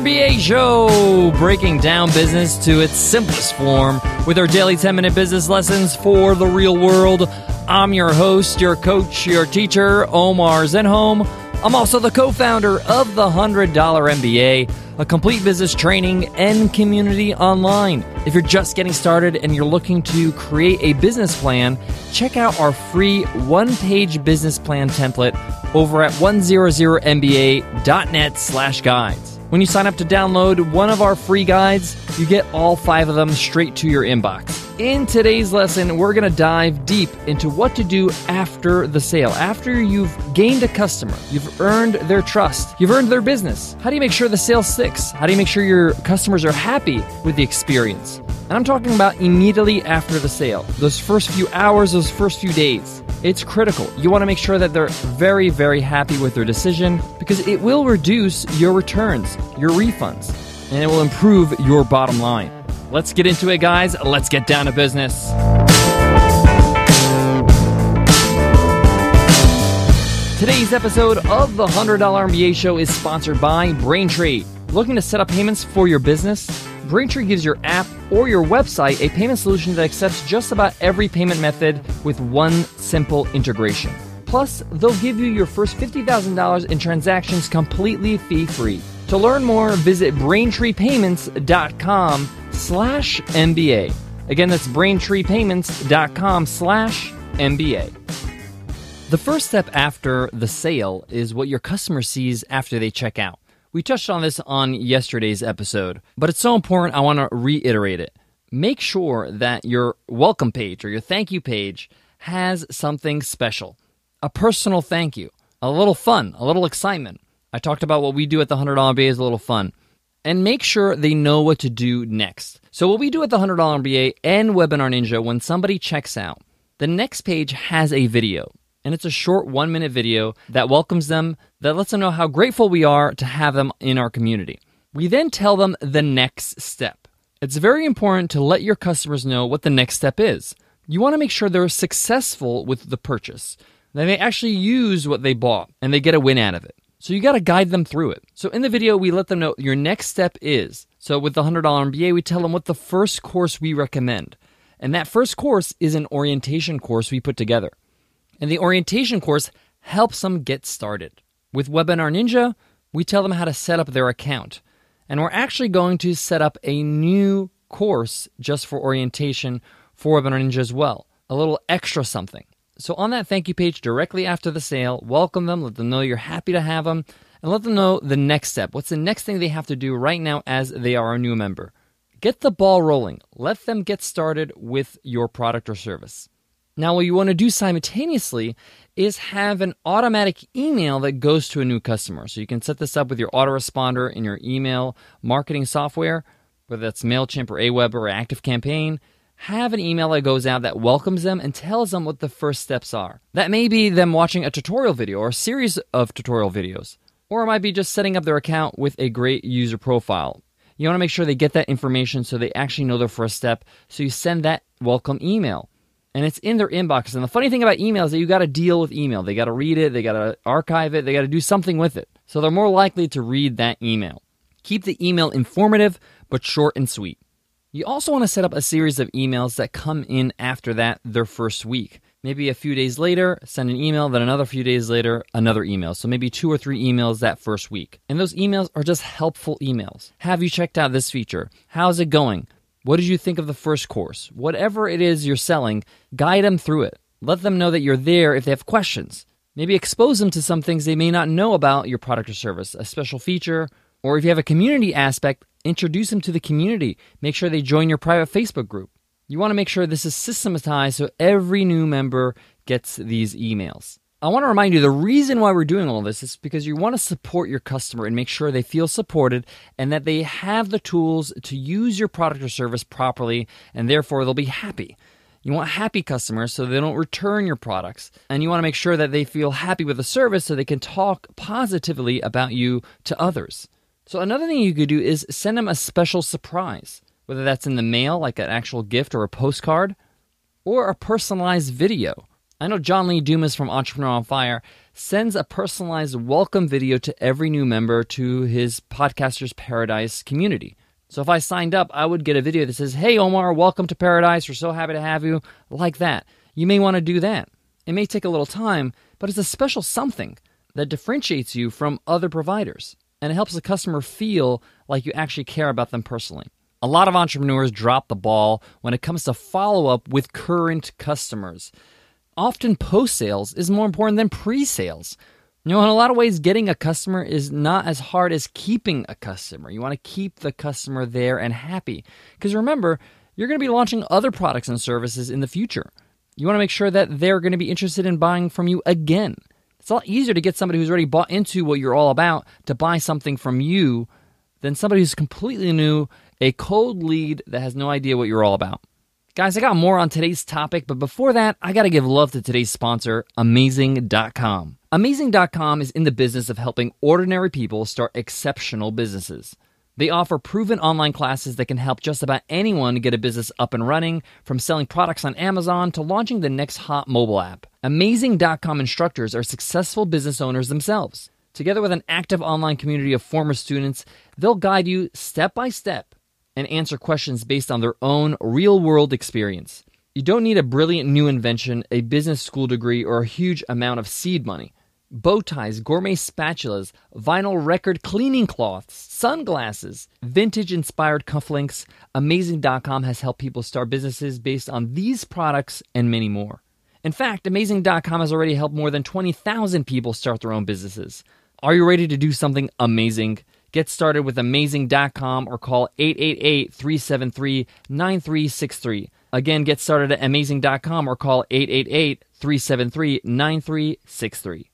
MBA show, breaking down business to its simplest form with our daily 10 minute business lessons for the real world. I'm your host, your coach, your teacher, Omar Zenhom. I'm also the co founder of the $100 MBA, a complete business training and community online. If you're just getting started and you're looking to create a business plan, check out our free one page business plan template over at 100mba.net slash guides. When you sign up to download one of our free guides, you get all five of them straight to your inbox. In today's lesson, we're going to dive deep into what to do after the sale. After you've gained a customer, you've earned their trust, you've earned their business. How do you make sure the sale sticks? How do you make sure your customers are happy with the experience? And I'm talking about immediately after the sale, those first few hours, those first few days. It's critical. You want to make sure that they're very, very happy with their decision because it will reduce your returns, your refunds, and it will improve your bottom line. Let's get into it, guys. Let's get down to business. Today's episode of the $100 MBA Show is sponsored by Braintree. Looking to set up payments for your business? Braintree gives your app or your website a payment solution that accepts just about every payment method with one simple integration. Plus, they'll give you your first $50,000 in transactions completely fee-free. To learn more, visit braintreepayments.com slash MBA. Again, that's braintreepayments.com slash MBA. The first step after the sale is what your customer sees after they check out. We touched on this on yesterday's episode, but it's so important I want to reiterate it. Make sure that your welcome page or your thank you page has something special a personal thank you, a little fun, a little excitement. I talked about what we do at the $100 MBA is a little fun. And make sure they know what to do next. So, what we do at the $100 MBA and Webinar Ninja when somebody checks out, the next page has a video and it's a short one minute video that welcomes them, that lets them know how grateful we are to have them in our community. We then tell them the next step. It's very important to let your customers know what the next step is. You want to make sure they're successful with the purchase, that they actually use what they bought and they get a win out of it. So you got to guide them through it. So in the video, we let them know your next step is. So with the $100 MBA, we tell them what the first course we recommend. And that first course is an orientation course we put together. And the orientation course helps them get started. With Webinar Ninja, we tell them how to set up their account. And we're actually going to set up a new course just for orientation for Webinar Ninja as well. A little extra something. So on that thank you page directly after the sale, welcome them, let them know you're happy to have them, and let them know the next step. What's the next thing they have to do right now as they are a new member? Get the ball rolling. Let them get started with your product or service. Now, what you want to do simultaneously is have an automatic email that goes to a new customer. So you can set this up with your autoresponder in your email marketing software, whether that's MailChimp or Aweber or ActiveCampaign. Have an email that goes out that welcomes them and tells them what the first steps are. That may be them watching a tutorial video or a series of tutorial videos, or it might be just setting up their account with a great user profile. You want to make sure they get that information so they actually know their first step. So you send that welcome email and it's in their inbox. And the funny thing about email is that you got to deal with email. They got to read it, they got to archive it, they got to do something with it. So they're more likely to read that email. Keep the email informative but short and sweet. You also want to set up a series of emails that come in after that, their first week. Maybe a few days later, send an email, then another few days later, another email. So maybe two or three emails that first week. And those emails are just helpful emails. Have you checked out this feature? How's it going? What did you think of the first course? Whatever it is you're selling, guide them through it. Let them know that you're there if they have questions. Maybe expose them to some things they may not know about your product or service, a special feature, or if you have a community aspect, introduce them to the community. Make sure they join your private Facebook group. You want to make sure this is systematized so every new member gets these emails. I want to remind you the reason why we're doing all this is because you want to support your customer and make sure they feel supported and that they have the tools to use your product or service properly and therefore they'll be happy. You want happy customers so they don't return your products. And you want to make sure that they feel happy with the service so they can talk positively about you to others. So, another thing you could do is send them a special surprise, whether that's in the mail, like an actual gift or a postcard, or a personalized video. I know John Lee Dumas from Entrepreneur on Fire sends a personalized welcome video to every new member to his Podcasters Paradise community. So if I signed up, I would get a video that says, Hey, Omar, welcome to Paradise. We're so happy to have you. Like that. You may want to do that. It may take a little time, but it's a special something that differentiates you from other providers and it helps the customer feel like you actually care about them personally. A lot of entrepreneurs drop the ball when it comes to follow up with current customers. Often post sales is more important than pre sales. You know, in a lot of ways, getting a customer is not as hard as keeping a customer. You want to keep the customer there and happy. Because remember, you're going to be launching other products and services in the future. You want to make sure that they're going to be interested in buying from you again. It's a lot easier to get somebody who's already bought into what you're all about to buy something from you than somebody who's completely new, a cold lead that has no idea what you're all about. Guys, I got more on today's topic, but before that, I got to give love to today's sponsor, Amazing.com. Amazing.com is in the business of helping ordinary people start exceptional businesses. They offer proven online classes that can help just about anyone get a business up and running, from selling products on Amazon to launching the next hot mobile app. Amazing.com instructors are successful business owners themselves. Together with an active online community of former students, they'll guide you step by step and answer questions based on their own real world experience. You don't need a brilliant new invention, a business school degree, or a huge amount of seed money. Bow ties, gourmet spatulas, vinyl record cleaning cloths, sunglasses, vintage inspired cufflinks. Amazing.com has helped people start businesses based on these products and many more. In fact, Amazing.com has already helped more than 20,000 people start their own businesses. Are you ready to do something amazing? Get started with amazing.com or call 888 373 9363. Again, get started at amazing.com or call 888 373 9363.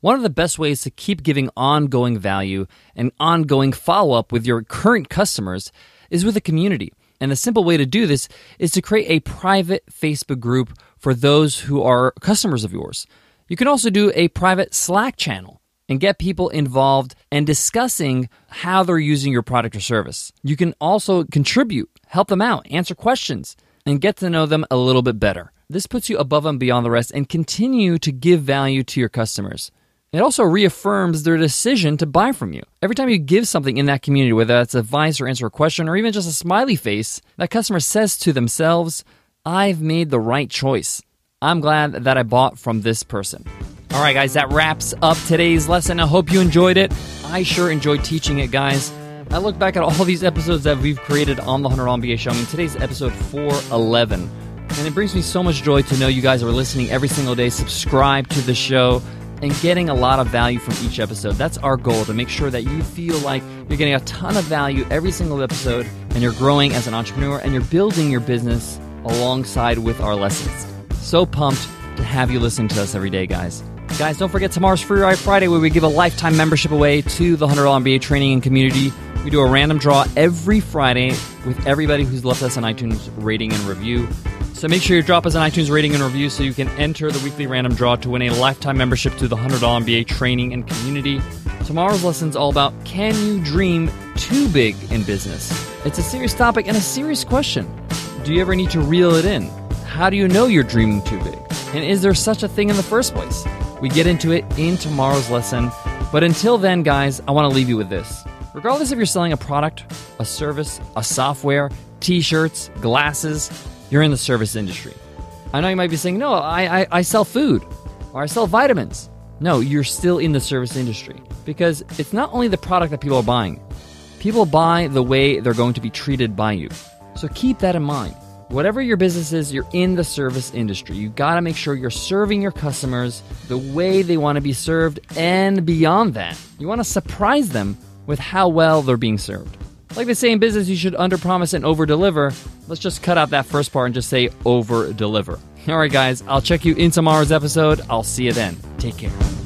One of the best ways to keep giving ongoing value and ongoing follow up with your current customers is with a community. And the simple way to do this is to create a private Facebook group for those who are customers of yours. You can also do a private Slack channel and get people involved and discussing how they're using your product or service. You can also contribute, help them out, answer questions, and get to know them a little bit better. This puts you above and beyond the rest and continue to give value to your customers. It also reaffirms their decision to buy from you. Every time you give something in that community, whether that's advice or answer a question or even just a smiley face, that customer says to themselves, I've made the right choice. I'm glad that I bought from this person. All right, guys, that wraps up today's lesson. I hope you enjoyed it. I sure enjoyed teaching it, guys. I look back at all these episodes that we've created on the 100 MBA show. I mean, today's episode 411. And it brings me so much joy to know you guys are listening every single day, subscribe to the show, and getting a lot of value from each episode. That's our goal to make sure that you feel like you're getting a ton of value every single episode and you're growing as an entrepreneur and you're building your business alongside with our lessons. So pumped to have you listen to us every day, guys. Guys, don't forget tomorrow's Free Ride Friday where we give a lifetime membership away to the $100 MBA training and community. We do a random draw every Friday with everybody who's left us an iTunes rating and review. So make sure you drop us an iTunes rating and review so you can enter the weekly random draw to win a lifetime membership to the $100 MBA training and community. Tomorrow's lesson is all about can you dream too big in business? It's a serious topic and a serious question. Do you ever need to reel it in? How do you know you're dreaming too big? And is there such a thing in the first place? We get into it in tomorrow's lesson. But until then, guys, I want to leave you with this. Regardless if you're selling a product, a service, a software, t shirts, glasses, you're in the service industry. I know you might be saying, no, I, I, I sell food or I sell vitamins. No, you're still in the service industry because it's not only the product that people are buying, people buy the way they're going to be treated by you. So keep that in mind. Whatever your business is, you're in the service industry. You gotta make sure you're serving your customers the way they wanna be served and beyond that. You wanna surprise them with how well they're being served. Like they say in business, you should underpromise and overdeliver. Let's just cut out that first part and just say overdeliver. All right, guys, I'll check you in tomorrow's episode. I'll see you then. Take care.